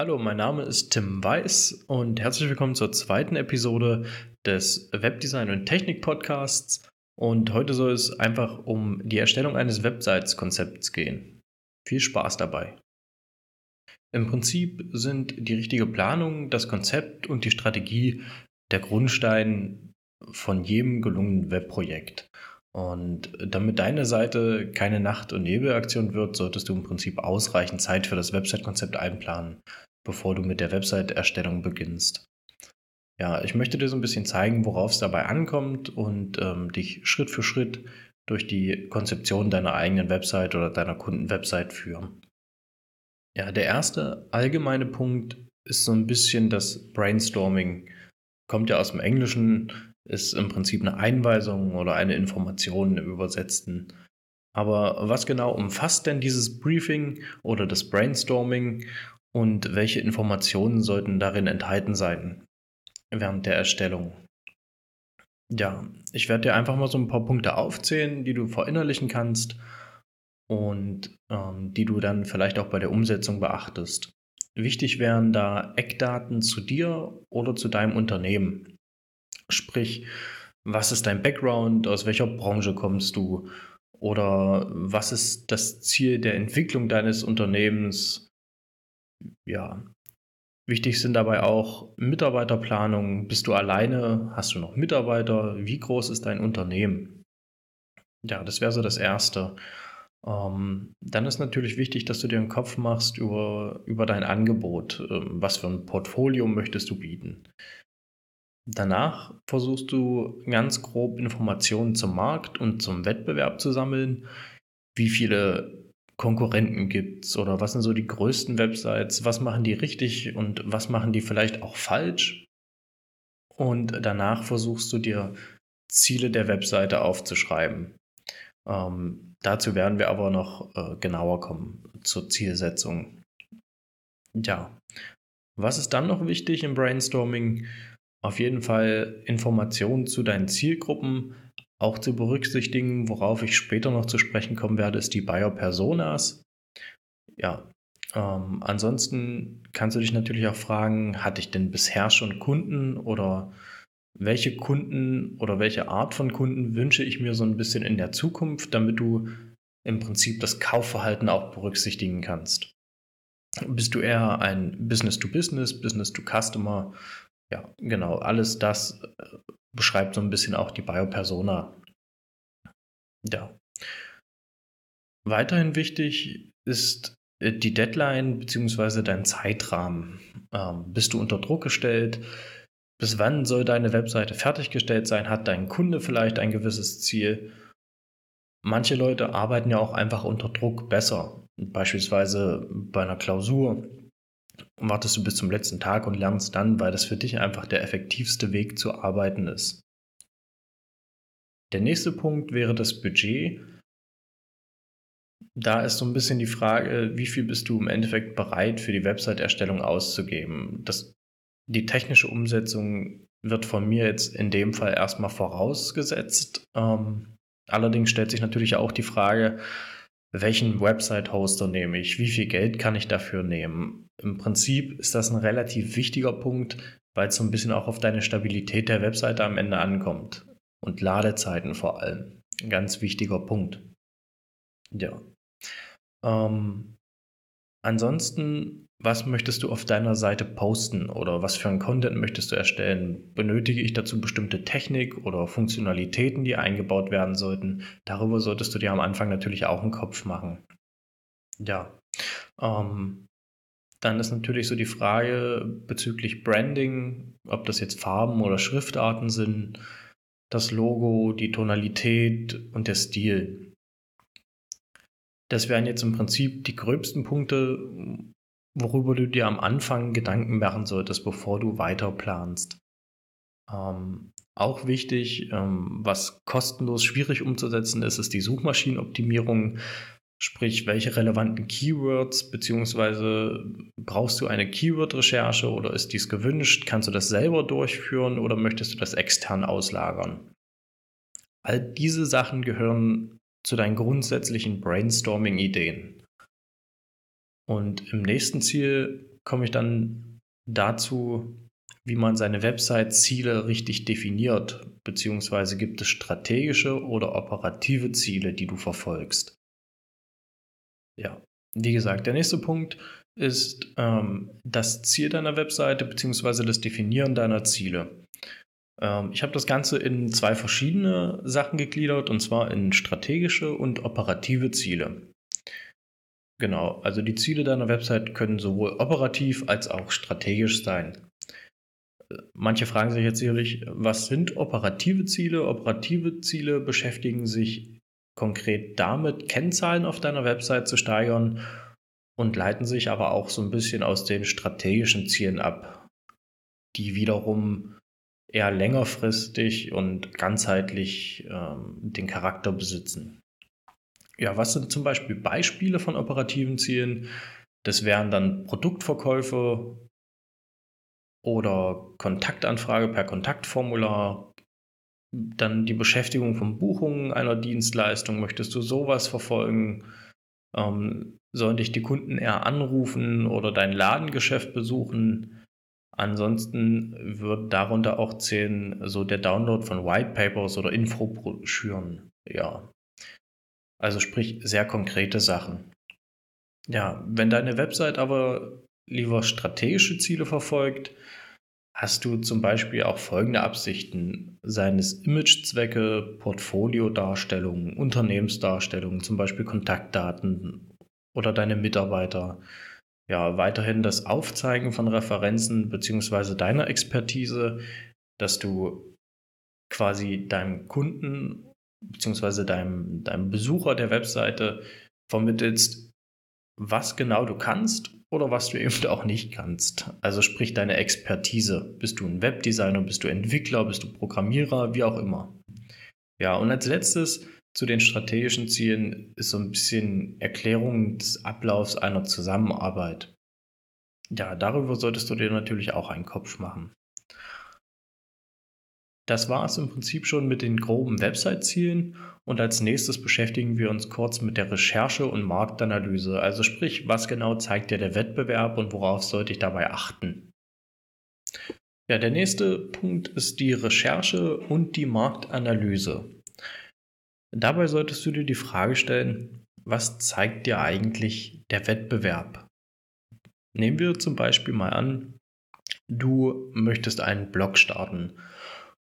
Hallo, mein Name ist Tim Weiß und herzlich willkommen zur zweiten Episode des Webdesign und Technik Podcasts. Und heute soll es einfach um die Erstellung eines Websites-Konzepts gehen. Viel Spaß dabei. Im Prinzip sind die richtige Planung, das Konzept und die Strategie der Grundstein von jedem gelungenen Webprojekt. Und damit deine Seite keine Nacht- und Nebelaktion wird, solltest du im Prinzip ausreichend Zeit für das Website-Konzept einplanen bevor du mit der Website-Erstellung beginnst. Ja, ich möchte dir so ein bisschen zeigen, worauf es dabei ankommt und ähm, dich Schritt für Schritt durch die Konzeption deiner eigenen Website oder deiner Kundenwebsite führen. Ja, der erste allgemeine Punkt ist so ein bisschen das Brainstorming. Kommt ja aus dem Englischen, ist im Prinzip eine Einweisung oder eine Information im Übersetzten. Aber was genau umfasst denn dieses Briefing oder das Brainstorming und welche Informationen sollten darin enthalten sein während der Erstellung? Ja, ich werde dir einfach mal so ein paar Punkte aufzählen, die du verinnerlichen kannst und ähm, die du dann vielleicht auch bei der Umsetzung beachtest. Wichtig wären da Eckdaten zu dir oder zu deinem Unternehmen. Sprich, was ist dein Background, aus welcher Branche kommst du oder was ist das Ziel der Entwicklung deines Unternehmens, ja, wichtig sind dabei auch Mitarbeiterplanung. Bist du alleine? Hast du noch Mitarbeiter? Wie groß ist dein Unternehmen? Ja, das wäre so das Erste. Ähm, dann ist natürlich wichtig, dass du dir einen Kopf machst über, über dein Angebot. Ähm, was für ein Portfolio möchtest du bieten? Danach versuchst du ganz grob Informationen zum Markt und zum Wettbewerb zu sammeln. Wie viele Konkurrenten gibt es oder was sind so die größten Websites, was machen die richtig und was machen die vielleicht auch falsch. Und danach versuchst du dir Ziele der Webseite aufzuschreiben. Ähm, dazu werden wir aber noch äh, genauer kommen zur Zielsetzung. Ja, was ist dann noch wichtig im Brainstorming? Auf jeden Fall Informationen zu deinen Zielgruppen, auch zu berücksichtigen, worauf ich später noch zu sprechen kommen werde, ist die Buyer Personas. Ja, ähm, ansonsten kannst du dich natürlich auch fragen, hatte ich denn bisher schon Kunden oder welche Kunden oder welche Art von Kunden wünsche ich mir so ein bisschen in der Zukunft, damit du im Prinzip das Kaufverhalten auch berücksichtigen kannst. Bist du eher ein Business-to-Business, Business-to-Customer? Ja, genau, alles das äh, beschreibt so ein bisschen auch die Biopersona. Ja. Weiterhin wichtig ist äh, die Deadline bzw. dein Zeitrahmen. Ähm, bist du unter Druck gestellt? Bis wann soll deine Webseite fertiggestellt sein? Hat dein Kunde vielleicht ein gewisses Ziel? Manche Leute arbeiten ja auch einfach unter Druck besser. Beispielsweise bei einer Klausur wartest du bis zum letzten Tag und lernst dann, weil das für dich einfach der effektivste Weg zu arbeiten ist. Der nächste Punkt wäre das Budget. Da ist so ein bisschen die Frage, wie viel bist du im Endeffekt bereit für die Website-Erstellung auszugeben? Das, die technische Umsetzung wird von mir jetzt in dem Fall erstmal vorausgesetzt. Ähm, allerdings stellt sich natürlich auch die Frage, welchen Website-Hoster nehme ich? Wie viel Geld kann ich dafür nehmen? Im Prinzip ist das ein relativ wichtiger Punkt, weil es so ein bisschen auch auf deine Stabilität der Webseite am Ende ankommt. Und Ladezeiten vor allem. Ein ganz wichtiger Punkt. Ja. Ähm, ansonsten, was möchtest du auf deiner Seite posten oder was für ein Content möchtest du erstellen? Benötige ich dazu bestimmte Technik oder Funktionalitäten, die eingebaut werden sollten? Darüber solltest du dir am Anfang natürlich auch einen Kopf machen. Ja. Ähm, dann ist natürlich so die Frage bezüglich Branding, ob das jetzt Farben oder Schriftarten sind, das Logo, die Tonalität und der Stil. Das wären jetzt im Prinzip die gröbsten Punkte, worüber du dir am Anfang Gedanken machen solltest, bevor du weiter planst. Ähm, auch wichtig, ähm, was kostenlos schwierig umzusetzen ist, ist die Suchmaschinenoptimierung. Sprich, welche relevanten Keywords, beziehungsweise brauchst du eine Keyword-Recherche oder ist dies gewünscht? Kannst du das selber durchführen oder möchtest du das extern auslagern? All diese Sachen gehören zu deinen grundsätzlichen Brainstorming-Ideen. Und im nächsten Ziel komme ich dann dazu, wie man seine Website-Ziele richtig definiert, beziehungsweise gibt es strategische oder operative Ziele, die du verfolgst. Ja, wie gesagt, der nächste Punkt ist ähm, das Ziel deiner Webseite beziehungsweise das Definieren deiner Ziele. Ähm, ich habe das Ganze in zwei verschiedene Sachen gegliedert und zwar in strategische und operative Ziele. Genau, also die Ziele deiner Website können sowohl operativ als auch strategisch sein. Manche fragen sich jetzt sicherlich, was sind operative Ziele? Operative Ziele beschäftigen sich konkret damit, Kennzahlen auf deiner Website zu steigern und leiten sich aber auch so ein bisschen aus den strategischen Zielen ab, die wiederum eher längerfristig und ganzheitlich ähm, den Charakter besitzen. Ja, was sind zum Beispiel Beispiele von operativen Zielen? Das wären dann Produktverkäufe oder Kontaktanfrage per Kontaktformular, dann die Beschäftigung von Buchungen einer Dienstleistung. Möchtest du sowas verfolgen? Ähm, sollen dich die Kunden eher anrufen oder dein Ladengeschäft besuchen? Ansonsten wird darunter auch zählen so der Download von White Papers oder Infobroschüren. Ja. Also sprich sehr konkrete Sachen. Ja, wenn deine Website aber lieber strategische Ziele verfolgt, hast du zum Beispiel auch folgende Absichten, seines Imagezwecke, Portfoliodarstellungen, Unternehmensdarstellungen, zum Beispiel Kontaktdaten oder deine Mitarbeiter. Ja, weiterhin das Aufzeigen von Referenzen bzw. deiner Expertise, dass du quasi deinem Kunden bzw. Deinem, deinem Besucher der Webseite vermittelst, was genau du kannst oder was du eben auch nicht kannst. Also sprich deine Expertise. Bist du ein Webdesigner, bist du Entwickler, bist du Programmierer, wie auch immer. Ja, und als letztes zu den strategischen Zielen ist so ein bisschen Erklärung des Ablaufs einer Zusammenarbeit. Ja, darüber solltest du dir natürlich auch einen Kopf machen. Das war es im Prinzip schon mit den groben Website-Zielen und als nächstes beschäftigen wir uns kurz mit der Recherche und Marktanalyse, also sprich, was genau zeigt dir der Wettbewerb und worauf sollte ich dabei achten. Ja, der nächste Punkt ist die Recherche und die Marktanalyse. Dabei solltest du dir die Frage stellen, was zeigt dir eigentlich der Wettbewerb? Nehmen wir zum Beispiel mal an, du möchtest einen Blog starten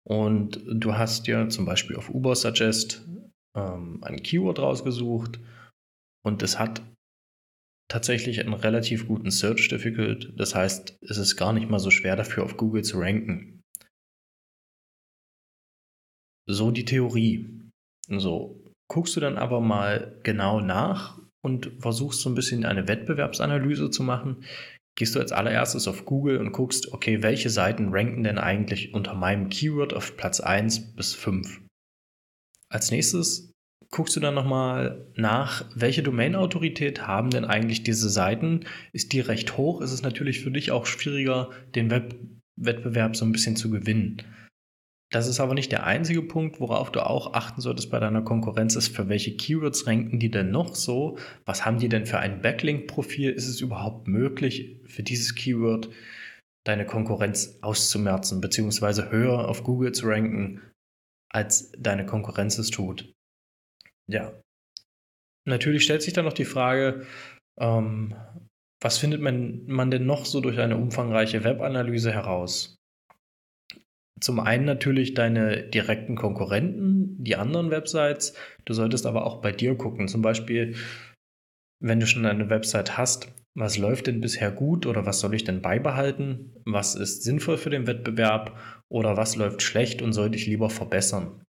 und du hast dir zum Beispiel auf Ubersuggest ähm, ein Keyword rausgesucht und es hat tatsächlich einen relativ guten Search Difficult. Das heißt, es ist gar nicht mal so schwer dafür auf Google zu ranken. So die Theorie. So, guckst du dann aber mal genau nach und versuchst so ein bisschen eine Wettbewerbsanalyse zu machen, gehst du als allererstes auf Google und guckst, okay, welche Seiten ranken denn eigentlich unter meinem Keyword auf Platz 1 bis 5. Als nächstes guckst du dann nochmal nach, welche Domain-Autorität haben denn eigentlich diese Seiten? Ist die recht hoch? Ist es natürlich für dich auch schwieriger, den Web Wettbewerb so ein bisschen zu gewinnen. Das ist aber nicht der einzige Punkt, worauf du auch achten solltest bei deiner Konkurrenz, ist, für welche Keywords ranken die denn noch so? Was haben die denn für ein Backlink-Profil? Ist es überhaupt möglich, für dieses Keyword deine Konkurrenz auszumerzen, beziehungsweise höher auf Google zu ranken, als deine Konkurrenz es tut? Ja. Natürlich stellt sich dann noch die Frage, ähm, was findet man, man denn noch so durch eine umfangreiche Webanalyse heraus? Zum einen natürlich deine direkten Konkurrenten, die anderen Websites. Du solltest aber auch bei dir gucken. Zum Beispiel, wenn du schon eine Website hast, was läuft denn bisher gut oder was soll ich denn beibehalten? Was ist sinnvoll für den Wettbewerb oder was läuft schlecht und sollte ich lieber verbessern?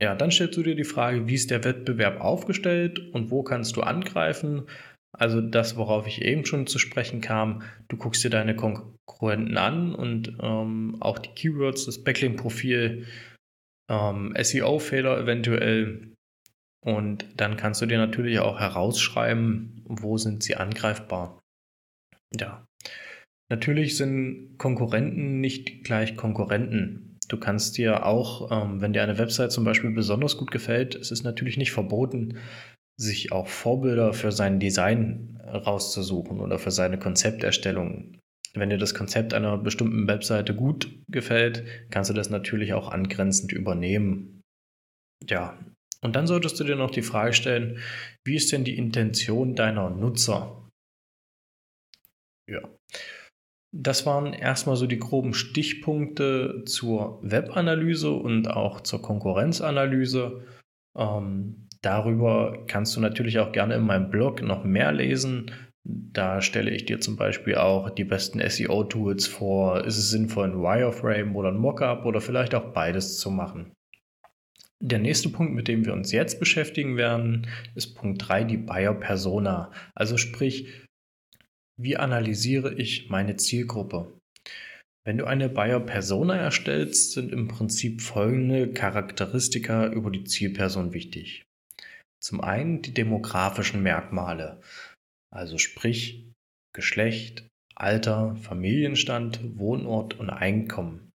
Ja, dann stellst du dir die Frage, wie ist der Wettbewerb aufgestellt und wo kannst du angreifen? Also das, worauf ich eben schon zu sprechen kam, du guckst dir deine Konkurrenten an und ähm, auch die Keywords, das Backlink-Profil, ähm, SEO-Fehler eventuell. Und dann kannst du dir natürlich auch herausschreiben, wo sind sie angreifbar. Ja. Natürlich sind Konkurrenten nicht gleich Konkurrenten. Du kannst dir auch, ähm, wenn dir eine Website zum Beispiel besonders gut gefällt, es ist natürlich nicht verboten, sich auch Vorbilder für sein Design rauszusuchen oder für seine Konzepterstellung. Wenn dir das Konzept einer bestimmten Webseite gut gefällt, kannst du das natürlich auch angrenzend übernehmen. Ja, und dann solltest du dir noch die Frage stellen, wie ist denn die Intention deiner Nutzer? Ja. Das waren erstmal so die groben Stichpunkte zur Webanalyse und auch zur Konkurrenzanalyse. Ähm, darüber kannst du natürlich auch gerne in meinem Blog noch mehr lesen. Da stelle ich dir zum Beispiel auch die besten SEO-Tools vor. Ist es sinnvoll, ein Wireframe oder ein Mockup oder vielleicht auch beides zu machen? Der nächste Punkt, mit dem wir uns jetzt beschäftigen werden, ist Punkt 3, die Buyer Persona. Also sprich, wie analysiere ich meine Zielgruppe? Wenn du eine Buyer Persona erstellst, sind im Prinzip folgende Charakteristika über die Zielperson wichtig. Zum einen die demografischen Merkmale also sprich Geschlecht, Alter, Familienstand, Wohnort und Einkommen.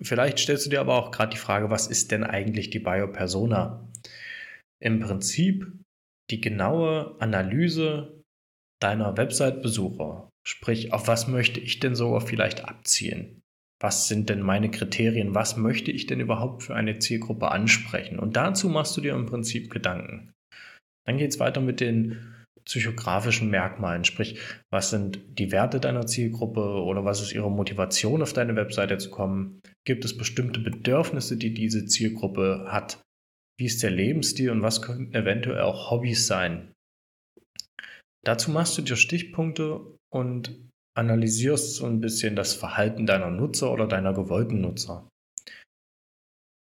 Vielleicht stellst du dir aber auch gerade die Frage, was ist denn eigentlich die Biopersona? Im Prinzip die genaue Analyse deiner Website-Besucher. Sprich, auf was möchte ich denn sogar vielleicht abzielen? Was sind denn meine Kriterien? Was möchte ich denn überhaupt für eine Zielgruppe ansprechen? Und dazu machst du dir im Prinzip Gedanken. Dann geht es weiter mit den psychografischen Merkmalen, sprich, was sind die Werte deiner Zielgruppe oder was ist ihre Motivation, auf deine Webseite zu kommen? Gibt es bestimmte Bedürfnisse, die diese Zielgruppe hat? Wie ist der Lebensstil und was könnten eventuell auch Hobbys sein? Dazu machst du dir Stichpunkte und analysierst so ein bisschen das Verhalten deiner Nutzer oder deiner gewollten Nutzer.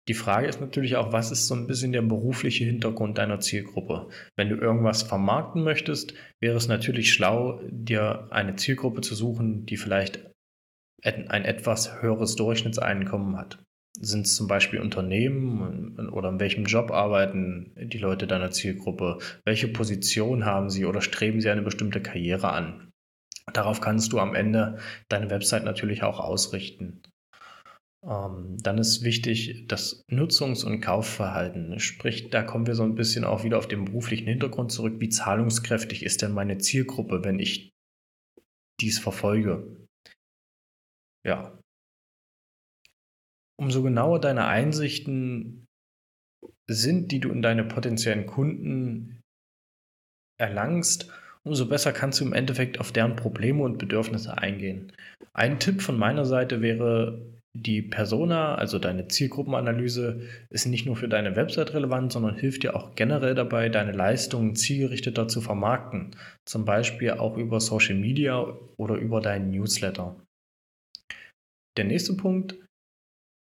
Die Frage ist natürlich auch, was ist so ein bisschen der berufliche Hintergrund deiner Zielgruppe? Wenn du irgendwas vermarkten möchtest, wäre es natürlich schlau, dir eine Zielgruppe zu suchen, die vielleicht ein etwas höheres Durchschnittseinkommen hat. Sind es zum Beispiel Unternehmen oder in welchem Job arbeiten die Leute deiner Zielgruppe? Welche Position haben sie oder streben sie eine bestimmte Karriere an? Darauf kannst du am Ende deine Website natürlich auch ausrichten. Ähm, dann ist wichtig das Nutzungs- und Kaufverhalten. Sprich, da kommen wir so ein bisschen auch wieder auf den beruflichen Hintergrund zurück. Wie zahlungskräftig ist denn meine Zielgruppe, wenn ich dies verfolge? Ja. Umso genauer deine Einsichten sind, die du in deine potenziellen Kunden erlangst, umso besser kannst du im Endeffekt auf deren Probleme und Bedürfnisse eingehen. Ein Tipp von meiner Seite wäre, die Persona, also deine Zielgruppenanalyse, ist nicht nur für deine Website relevant, sondern hilft dir auch generell dabei, deine Leistungen zielgerichteter zu vermarkten. Zum Beispiel auch über Social Media oder über deinen Newsletter. Der nächste Punkt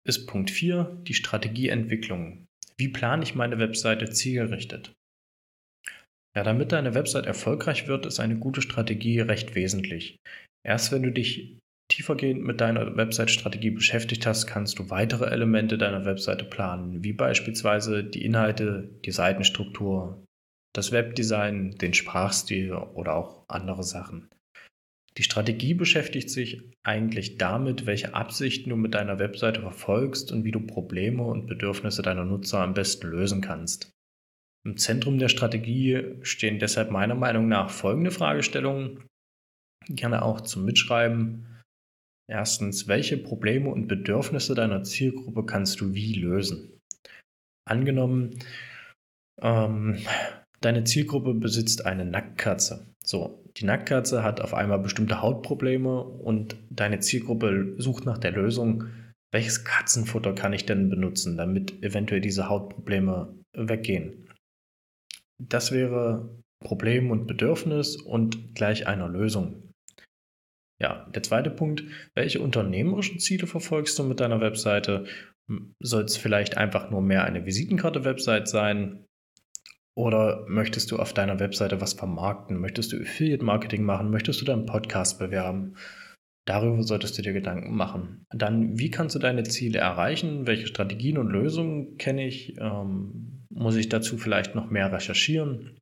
ist Punkt 4, die Strategieentwicklung. Wie plane ich meine Webseite zielgerichtet? Ja, damit deine Website erfolgreich wird, ist eine gute Strategie recht wesentlich. Erst wenn du dich tiefergehend mit deiner Website-Strategie beschäftigt hast, kannst du weitere Elemente deiner Webseite planen, wie beispielsweise die Inhalte, die Seitenstruktur, das Webdesign, den Sprachstil oder auch andere Sachen. Die Strategie beschäftigt sich eigentlich damit, welche Absichten du mit deiner Webseite verfolgst und wie du Probleme und Bedürfnisse deiner Nutzer am besten lösen kannst. Im Zentrum der Strategie stehen deshalb meiner Meinung nach folgende Fragestellungen, gerne auch zum Mitschreiben. Erstens, welche Probleme und Bedürfnisse deiner Zielgruppe kannst du wie lösen? Angenommen, ähm, deine Zielgruppe besitzt eine Nacktkatze. So, die Nacktkatze hat auf einmal bestimmte Hautprobleme und deine Zielgruppe sucht nach der Lösung, welches Katzenfutter kann ich denn benutzen, damit eventuell diese Hautprobleme weggehen. Das wäre Problem und Bedürfnis und gleich einer Lösung. Ja, der zweite Punkt, welche unternehmerischen Ziele verfolgst du mit deiner Webseite? Soll es vielleicht einfach nur mehr eine Visitenkarte-Website sein? Oder möchtest du auf deiner Webseite was vermarkten? Möchtest du Affiliate-Marketing machen? Möchtest du deinen Podcast bewerben? Darüber solltest du dir Gedanken machen. Dann, wie kannst du deine Ziele erreichen? Welche Strategien und Lösungen kenne ich? Ähm, muss ich dazu vielleicht noch mehr recherchieren?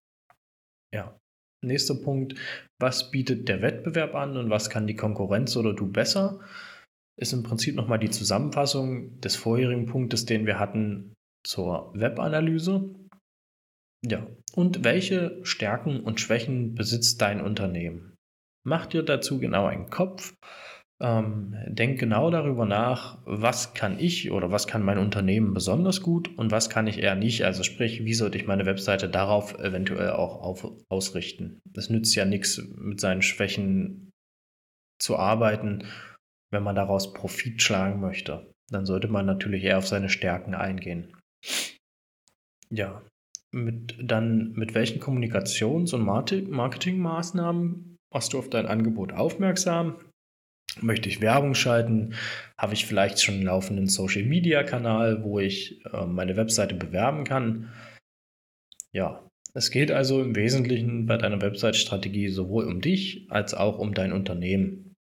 Ja, Nächster Punkt, was bietet der Wettbewerb an und was kann die Konkurrenz oder du besser? Ist im Prinzip nochmal die Zusammenfassung des vorherigen Punktes, den wir hatten zur Webanalyse. Ja, und welche Stärken und Schwächen besitzt dein Unternehmen? Mach dir dazu genau einen Kopf. Ähm, denk genau darüber nach, was kann ich oder was kann mein Unternehmen besonders gut und was kann ich eher nicht. Also sprich, wie sollte ich meine Webseite darauf eventuell auch auf, ausrichten. Es nützt ja nichts, mit seinen Schwächen zu arbeiten, wenn man daraus Profit schlagen möchte. Dann sollte man natürlich eher auf seine Stärken eingehen. Ja, mit, dann mit welchen Kommunikations- und Marketingmaßnahmen machst du auf dein Angebot aufmerksam? Möchte ich Werbung schalten? Habe ich vielleicht schon einen laufenden Social-Media-Kanal, wo ich äh, meine Webseite bewerben kann? Ja, es geht also im Wesentlichen bei deiner Website-Strategie sowohl um dich als auch um dein Unternehmen.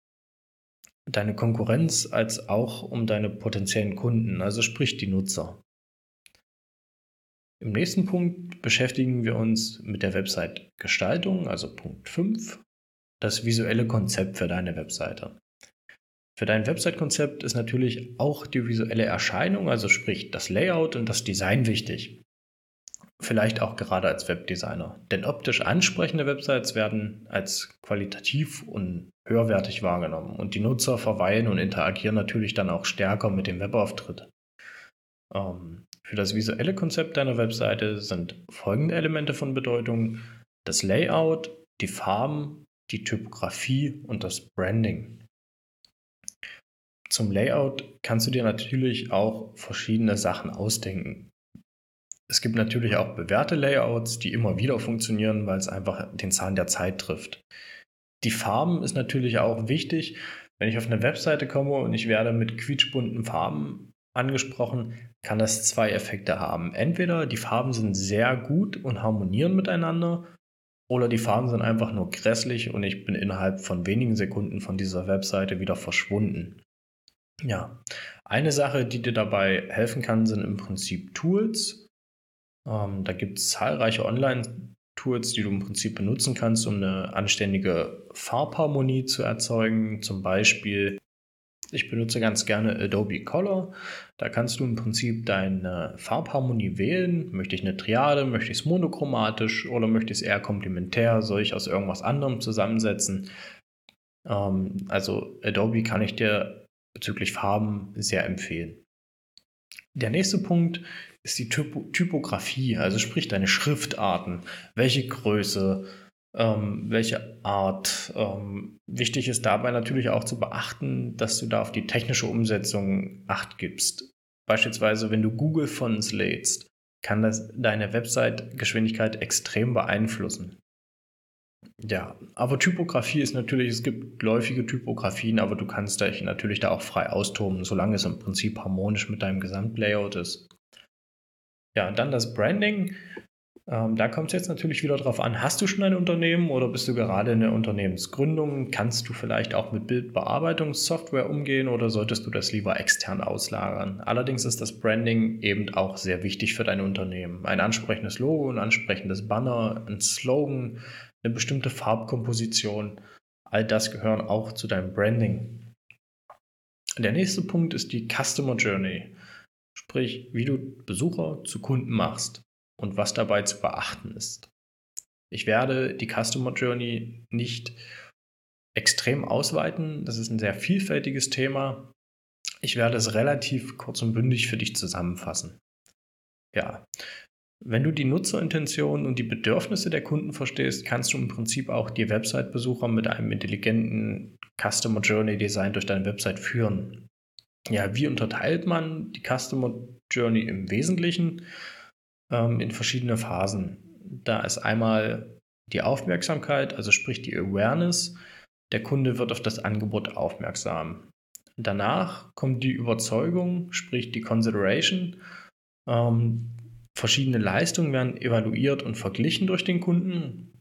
Deine Konkurrenz als auch um deine potenziellen Kunden, also sprich die Nutzer. Im nächsten Punkt beschäftigen wir uns mit der Website-Gestaltung, also Punkt 5, das visuelle Konzept für deine Webseite. Für dein Website-Konzept ist natürlich auch die visuelle Erscheinung, also sprich das Layout und das Design wichtig. Vielleicht auch gerade als Webdesigner. Denn optisch ansprechende Websites werden als qualitativ und höherwertig wahrgenommen und die Nutzer verweilen und interagieren natürlich dann auch stärker mit dem Webauftritt. Ähm, für das visuelle Konzept deiner Webseite sind folgende Elemente von Bedeutung. Das Layout, die Farben, die Typografie und das Branding. Zum Layout kannst du dir natürlich auch verschiedene Sachen ausdenken. Es gibt natürlich auch bewährte Layouts, die immer wieder funktionieren, weil es einfach den Zahn der Zeit trifft. Die Farben ist natürlich auch wichtig. Wenn ich auf eine Webseite komme und ich werde mit quietschbunten Farben angesprochen, kann das zwei Effekte haben. Entweder die Farben sind sehr gut und harmonieren miteinander, oder die Farben sind einfach nur grässlich und ich bin innerhalb von wenigen Sekunden von dieser Webseite wieder verschwunden. Ja, eine Sache, die dir dabei helfen kann, sind im Prinzip Tools. Ähm, da gibt es zahlreiche Online-Tools, die du im Prinzip benutzen kannst, um eine anständige Farbharmonie zu erzeugen. Zum Beispiel ich benutze ganz gerne Adobe Color. Da kannst du im Prinzip deine Farbharmonie wählen. Möchte ich eine Triade, möchte ich es monochromatisch oder möchte ich es eher komplementär? Soll ich aus irgendwas anderem zusammensetzen? Ähm, also Adobe kann ich dir bezüglich Farben sehr empfehlen. Der nächste Punkt ist die Typo Typografie, also sprich deine Schriftarten. Welche Größe, ähm, welche Art. Ähm, wichtig ist dabei natürlich auch zu beachten, dass du da auf die technische Umsetzung Acht gibst. Beispielsweise, wenn du Google-Fonts lädst, kann das deine Website-Geschwindigkeit extrem beeinflussen. Ja, aber Typografie ist natürlich, es gibt läufige Typografien, aber du kannst dich natürlich da auch frei austoben, solange es im Prinzip harmonisch mit deinem Gesamtlayout ist. Ja, dann das Branding. Ähm, da kommt es jetzt natürlich wieder darauf an, hast du schon ein Unternehmen oder bist du gerade in der Unternehmensgründung? Kannst du vielleicht auch mit Bildbearbeitungssoftware umgehen oder solltest du das lieber extern auslagern? Allerdings ist das Branding eben auch sehr wichtig für dein Unternehmen. Ein ansprechendes Logo, ein ansprechendes Banner, ein Slogan, eine bestimmte Farbkomposition, all das gehören auch zu deinem Branding. Der nächste Punkt ist die Customer Journey, sprich, wie du Besucher zu Kunden machst und was dabei zu beachten ist. Ich werde die Customer Journey nicht extrem ausweiten. Das ist ein sehr vielfältiges Thema. Ich werde es relativ kurz und bündig für dich zusammenfassen. Ja, wenn du die Nutzerintention und die Bedürfnisse der Kunden verstehst, kannst du im Prinzip auch die Website-Besucher mit einem intelligenten Customer Journey Design durch deine Website führen. Ja, wie unterteilt man die Customer Journey im Wesentlichen? Ähm, in verschiedene Phasen. Da ist einmal die Aufmerksamkeit, also sprich die Awareness. Der Kunde wird auf das Angebot aufmerksam. Danach kommt die Überzeugung, sprich die Consideration. Ähm, verschiedene Leistungen werden evaluiert und verglichen durch den Kunden.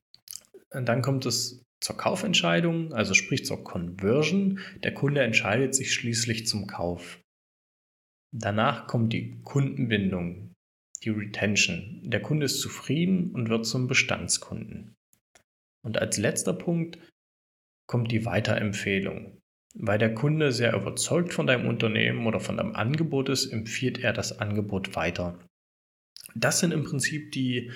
Und dann kommt es zur Kaufentscheidung, also sprich zur Conversion. Der Kunde entscheidet sich schließlich zum Kauf. Danach kommt die Kundenbindung die Retention. Der Kunde ist zufrieden und wird zum Bestandskunden. Und als letzter Punkt kommt die Weiterempfehlung. Weil der Kunde sehr überzeugt von deinem Unternehmen oder von deinem Angebot ist, empfiehlt er das Angebot weiter. Das sind im Prinzip die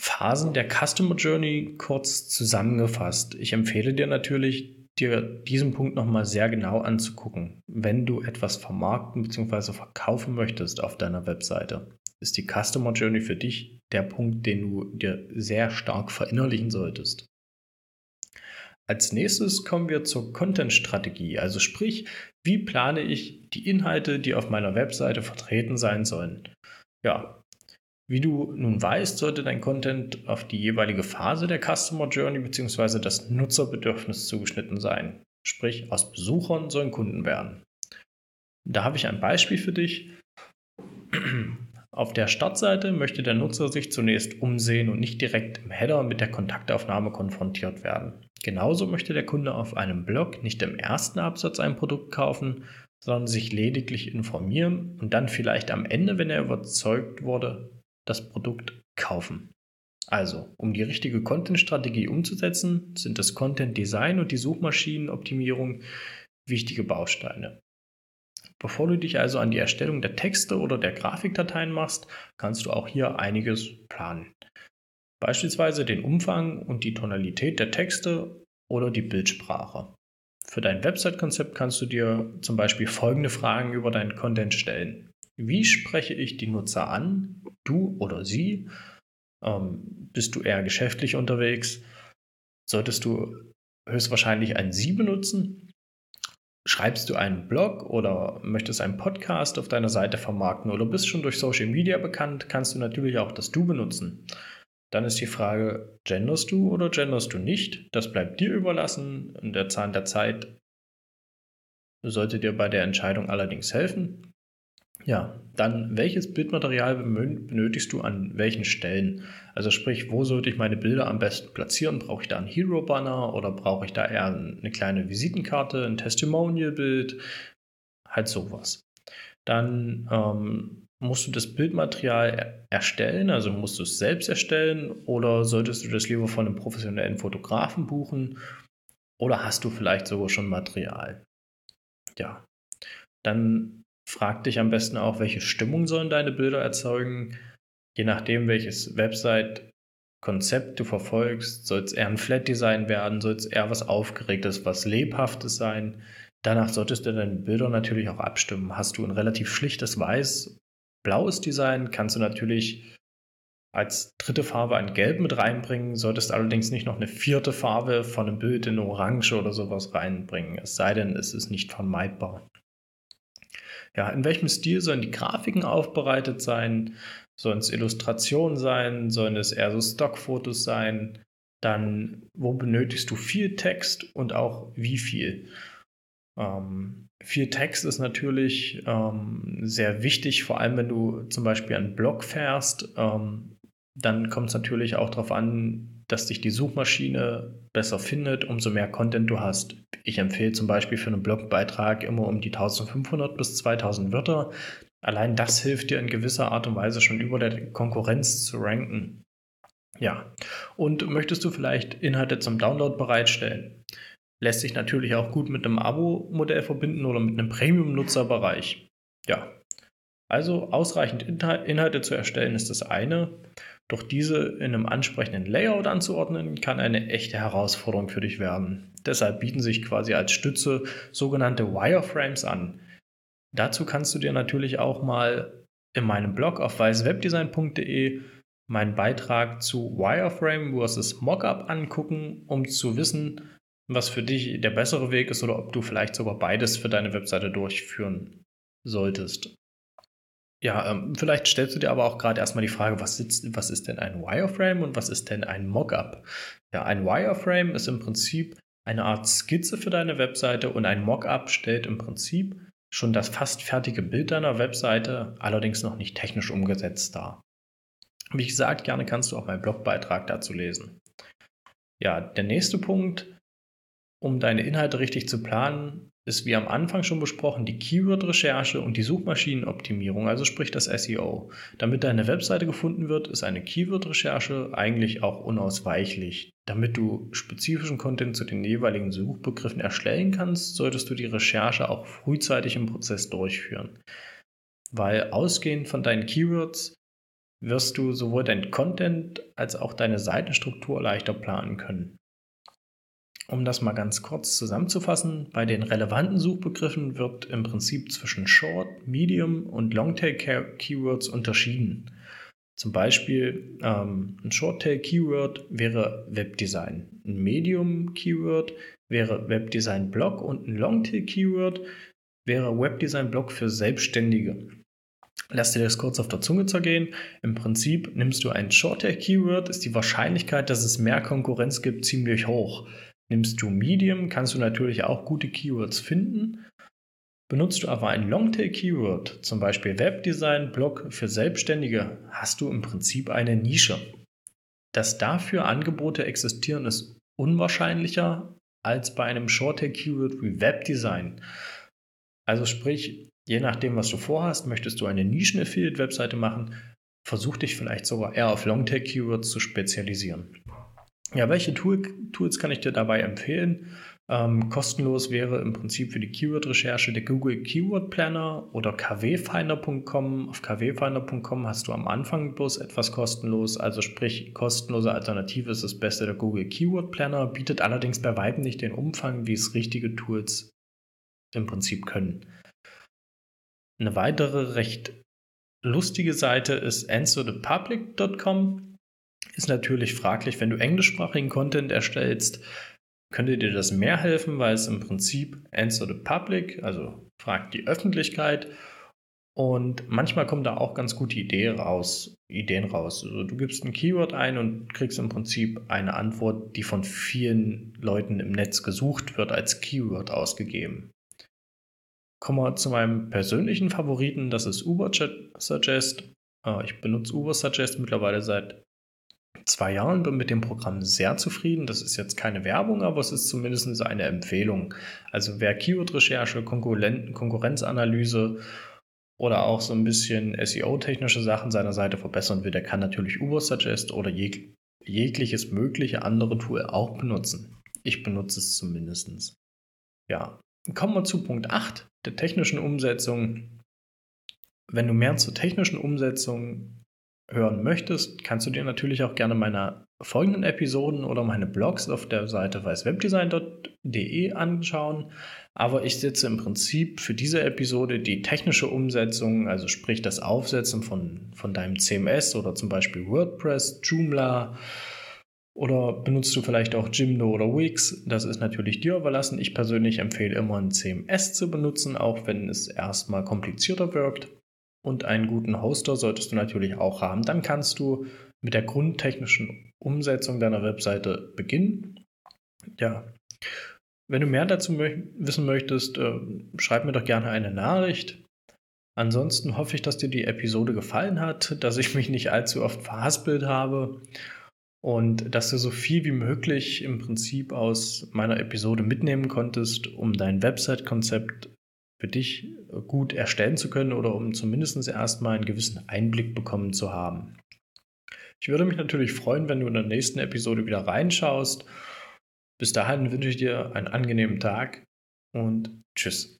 Phasen der Customer Journey kurz zusammengefasst. Ich empfehle dir natürlich, dir diesen Punkt nochmal sehr genau anzugucken. Wenn du etwas vermarkten bzw. verkaufen möchtest auf deiner Webseite, ist die Customer Journey für dich der Punkt, den du dir sehr stark verinnerlichen solltest. Als nächstes kommen wir zur Content-Strategie, also sprich, wie plane ich die Inhalte, die auf meiner Webseite vertreten sein sollen. Ja, wie du nun weißt, sollte dein Content auf die jeweilige Phase der Customer Journey bzw. das Nutzerbedürfnis zugeschnitten sein. Sprich, aus Besuchern sollen Kunden werden. Da habe ich ein Beispiel für dich. Auf der Startseite möchte der Nutzer sich zunächst umsehen und nicht direkt im Header mit der Kontaktaufnahme konfrontiert werden. Genauso möchte der Kunde auf einem Blog nicht im ersten Absatz ein Produkt kaufen, sondern sich lediglich informieren und dann vielleicht am Ende, wenn er überzeugt wurde, das Produkt kaufen. Also, um die richtige Content-Strategie umzusetzen, sind das Content-Design und die Suchmaschinenoptimierung wichtige Bausteine. Bevor du dich also an die Erstellung der Texte oder der Grafikdateien machst, kannst du auch hier einiges planen. Beispielsweise den Umfang und die Tonalität der Texte oder die Bildsprache. Für dein Website-Konzept kannst du dir zum Beispiel folgende Fragen über deinen Content stellen. Wie spreche ich die Nutzer an? Du oder sie? Ähm, bist du eher geschäftlich unterwegs? Solltest du höchstwahrscheinlich ein Sie benutzen? Schreibst du einen Blog oder möchtest einen Podcast auf deiner Seite vermarkten oder bist schon durch Social Media bekannt, kannst du natürlich auch das Du benutzen. Dann ist die Frage, genderst du oder genderst du nicht? Das bleibt dir überlassen. Der Zahn der Zeit sollte dir bei der Entscheidung allerdings helfen. Ja, dann welches Bildmaterial benötigst du an welchen Stellen? Also sprich, wo sollte ich meine Bilder am besten platzieren? Brauche ich da einen Hero-Banner oder brauche ich da eher eine kleine Visitenkarte, ein Testimonial-Bild? Halt sowas. Dann ähm, musst du das Bildmaterial erstellen, also musst du es selbst erstellen oder solltest du das lieber von einem professionellen Fotografen buchen? Oder hast du vielleicht sogar schon Material? Ja, dann Frag dich am besten auch, welche Stimmung sollen deine Bilder erzeugen. Je nachdem, welches Website-Konzept du verfolgst, soll es eher ein Flat-Design werden, soll es eher was Aufgeregtes, was Lebhaftes sein. Danach solltest du deine Bilder natürlich auch abstimmen. Hast du ein relativ schlichtes Weiß, blaues Design, kannst du natürlich als dritte Farbe ein Gelb mit reinbringen, solltest allerdings nicht noch eine vierte Farbe von einem Bild in Orange oder sowas reinbringen, es sei denn, es ist nicht vermeidbar. Ja, in welchem Stil sollen die Grafiken aufbereitet sein? Sollen es Illustrationen sein? Sollen es eher so Stockfotos sein? Dann, wo benötigst du viel Text und auch wie viel? Ähm, viel Text ist natürlich ähm, sehr wichtig, vor allem wenn du zum Beispiel einen Blog fährst. Ähm, dann kommt es natürlich auch darauf an, dass dich die Suchmaschine besser findet, umso mehr Content du hast. Ich empfehle zum Beispiel für einen Blogbeitrag immer um die 1500 bis 2000 Wörter. Allein das hilft dir in gewisser Art und Weise schon über der Konkurrenz zu ranken. Ja, und möchtest du vielleicht Inhalte zum Download bereitstellen? Lässt sich natürlich auch gut mit einem Abo-Modell verbinden oder mit einem Premium-Nutzerbereich. Ja, also ausreichend Inhalte zu erstellen ist das eine. Doch diese in einem ansprechenden Layout anzuordnen, kann eine echte Herausforderung für dich werden. Deshalb bieten sich quasi als Stütze sogenannte Wireframes an. Dazu kannst du dir natürlich auch mal in meinem Blog auf weißwebdesign.de meinen Beitrag zu Wireframe versus Mockup angucken, um zu wissen, was für dich der bessere Weg ist oder ob du vielleicht sogar beides für deine Webseite durchführen solltest. Ja, ähm, vielleicht stellst du dir aber auch gerade erstmal die Frage, was, sitzt, was ist denn ein Wireframe und was ist denn ein Mockup? Ja, ein Wireframe ist im Prinzip eine Art Skizze für deine Webseite und ein Mockup stellt im Prinzip schon das fast fertige Bild deiner Webseite, allerdings noch nicht technisch umgesetzt dar. Wie gesagt, gerne kannst du auch meinen Blogbeitrag dazu lesen. Ja, der nächste Punkt, um deine Inhalte richtig zu planen, ist wie am Anfang schon besprochen die Keyword-Recherche und die Suchmaschinenoptimierung, also sprich das SEO. Damit deine Webseite gefunden wird, ist eine Keyword-Recherche eigentlich auch unausweichlich. Damit du spezifischen Content zu den jeweiligen Suchbegriffen erstellen kannst, solltest du die Recherche auch frühzeitig im Prozess durchführen. Weil ausgehend von deinen Keywords wirst du sowohl dein Content als auch deine Seitenstruktur leichter planen können. Um das mal ganz kurz zusammenzufassen, bei den relevanten Suchbegriffen wird im Prinzip zwischen Short, Medium und Longtail Keywords unterschieden. Zum Beispiel ähm, ein Shorttail Keyword wäre Webdesign, ein Medium Keyword wäre Webdesign Blog und ein Longtail Keyword wäre Webdesign Blog für Selbstständige. Lass dir das kurz auf der Zunge zergehen. Im Prinzip nimmst du ein Shorttail Keyword, ist die Wahrscheinlichkeit, dass es mehr Konkurrenz gibt, ziemlich hoch. Nimmst du Medium, kannst du natürlich auch gute Keywords finden. Benutzt du aber ein Longtail-Keyword, zum Beispiel Webdesign, Blog für Selbstständige, hast du im Prinzip eine Nische. Dass dafür Angebote existieren, ist unwahrscheinlicher als bei einem Shorttail-Keyword wie Webdesign. Also sprich, je nachdem, was du vorhast, möchtest du eine Nischen-Affiliate-Webseite machen, versuch dich vielleicht sogar eher auf Longtail-Keywords zu spezialisieren. Ja, welche Tool, Tools kann ich dir dabei empfehlen? Ähm, kostenlos wäre im Prinzip für die Keyword-Recherche der Google Keyword Planner oder kwfinder.com. Auf kwfinder.com hast du am Anfang bloß etwas kostenlos, also sprich kostenlose Alternative ist das Beste der Google Keyword Planner, bietet allerdings bei weitem nicht den Umfang, wie es richtige Tools im Prinzip können. Eine weitere recht lustige Seite ist answerthepublic.com ist natürlich fraglich, wenn du englischsprachigen Content erstellst, könnte dir das mehr helfen, weil es im Prinzip Answer the Public, also fragt die Öffentlichkeit. Und manchmal kommen da auch ganz gute Ideen raus. Ideen raus. Also du gibst ein Keyword ein und kriegst im Prinzip eine Antwort, die von vielen Leuten im Netz gesucht wird, als Keyword ausgegeben. Kommen wir zu meinem persönlichen Favoriten, das ist Ubersuggest. Äh, ich benutze Ubersuggest mittlerweile seit zwei Jahren, bin mit dem Programm sehr zufrieden. Das ist jetzt keine Werbung, aber es ist zumindest eine Empfehlung. Also wer Keyword-Recherche, Konkurrenzanalyse oder auch so ein bisschen SEO-technische Sachen seiner Seite verbessern will, der kann natürlich Ubersuggest oder jeg jegliches mögliche andere Tool auch benutzen. Ich benutze es zumindest. Ja, kommen wir zu Punkt 8 der technischen Umsetzung. Wenn du mehr zur technischen Umsetzung hören möchtest, kannst du dir natürlich auch gerne meine folgenden Episoden oder meine Blogs auf der Seite weißwebdesign.de anschauen. Aber ich setze im Prinzip für diese Episode die technische Umsetzung, also sprich das Aufsetzen von, von deinem CMS oder zum Beispiel WordPress, Joomla oder benutzt du vielleicht auch Jimdo oder Wix. Das ist natürlich dir überlassen. Ich persönlich empfehle immer ein CMS zu benutzen, auch wenn es erstmal komplizierter wirkt und einen guten Hoster solltest du natürlich auch haben. Dann kannst du mit der grundtechnischen Umsetzung deiner Webseite beginnen. Ja, wenn du mehr dazu mö wissen möchtest, äh, schreib mir doch gerne eine Nachricht. Ansonsten hoffe ich, dass dir die Episode gefallen hat, dass ich mich nicht allzu oft verhaspelt habe und dass du so viel wie möglich im Prinzip aus meiner Episode mitnehmen konntest, um dein Website-Konzept für dich gut erstellen zu können oder um zumindest erstmal einen gewissen Einblick bekommen zu haben. Ich würde mich natürlich freuen, wenn du in der nächsten Episode wieder reinschaust. Bis dahin wünsche ich dir einen angenehmen Tag und tschüss.